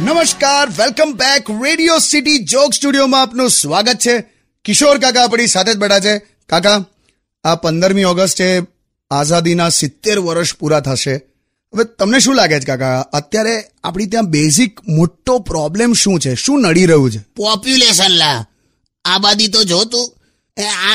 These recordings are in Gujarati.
નમસ્કાર welcome back Radio City joke સ્ટુડિયોમાં આપનું સ્વાગત છે. કિશોર કાકા આપણી સાથે જ બેઠા છે. કાકા, આ પંદરમી ઓગસ્ટે આઝાદીના સિત્તેર વર્ષ પૂરા થશે. હવે તમને શું લાગે છે કાકા? અત્યારે આપણી ત્યાં બેઝિક મોટો પ્રોબ્લેમ શું છે? શું નડી રહ્યું છે? પોપ્યુલેશન લા. આબાદી તો જોતું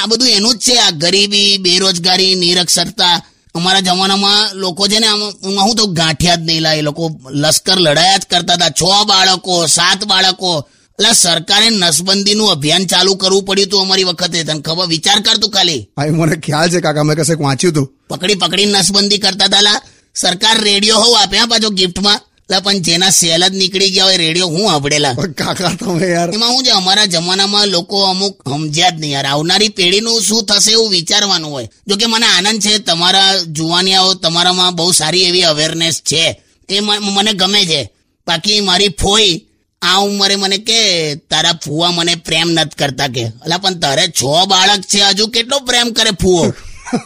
આ બધું એનું જ છે આ ગરીબી, બેરોજગારી, નિરક્ષરતા. અમારા જમાનામાં લોકો છે ને આમ હું તો ગાંઠિયા જ નહીં લા એ લોકો લશ્કર લડાયા જ કરતા હતા. છ બાળકો સાત બાળકો. એટલે સરકારે નસબંધીનું અભિયાન ચાલુ કરવું પડ્યું હતું અમારી વખતે. તને ખબર? વિચાર કર તું ખાલી. ભાઈ મને ખ્યાલ છે કાકા મેં કશે વાંચ્યું હતું પકડી પકડી નસબંધી કરતા હતા સરકાર રેડિયો હોવ આપ્યા પાછો ગિફ્ટમાં લા પણ જેના સેલ જ નીકળી ગયા હોય રેડિયો હું આવડેલા. કાકા તમે યાર. એમાં હું છે અમારા જમાનામાં લોકો અમુક સમજ્યા જ નહીં યાર. આવનારી પેઢીનું શું થશે એવું વિચારવાનું હોય. જો કે મને આનંદ છે તમારા જુવાનિયાઓ તમારામાં બહુ સારી એવી અવેરનેસ છે. એ મને ગમે છે. બાકી મારી ફોઈ આ ઉંમરે મને કે તારા ફુવા મને પ્રેમ નથી કરતા કે. અલા પણ તારે છ બાળક છે હજુ કેટલો પ્રેમ કરે ફુવો?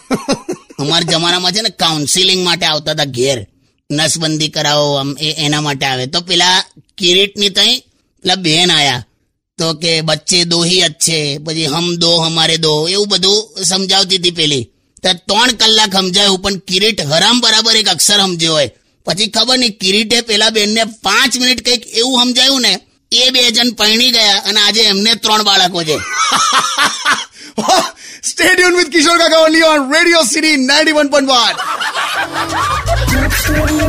અમારા જમાનામાં છે ને કાઉન્સિલિંગ માટે આવતા હતા ઘેર. નસબંધી કરાવો, આમ એના માટે આવે. તો પેલા કિરીટની તઈ, પેલા બેન આયા. તો કે બચ્ચે દો હી અચ્છે પછી હમ દો, હમારે દો, એવું બધું સમજાવતી હતી પેલી. તો ત્રણ કલાક સમજાયું, પણ કિરીટ હરામ બરાબર એક અક્ષર સમજ્યો હોય. પછી ખબર નહીં, કિરીટે પેલા બેનને પાંચ મિનિટ કંઈક એવું સમજાયું ને, એ બે જણ પરણી ગયા અને આજે એમને ત્રણ બાળકો છે. Stadium with Kishore Kaka only on Radio City ninety one point one only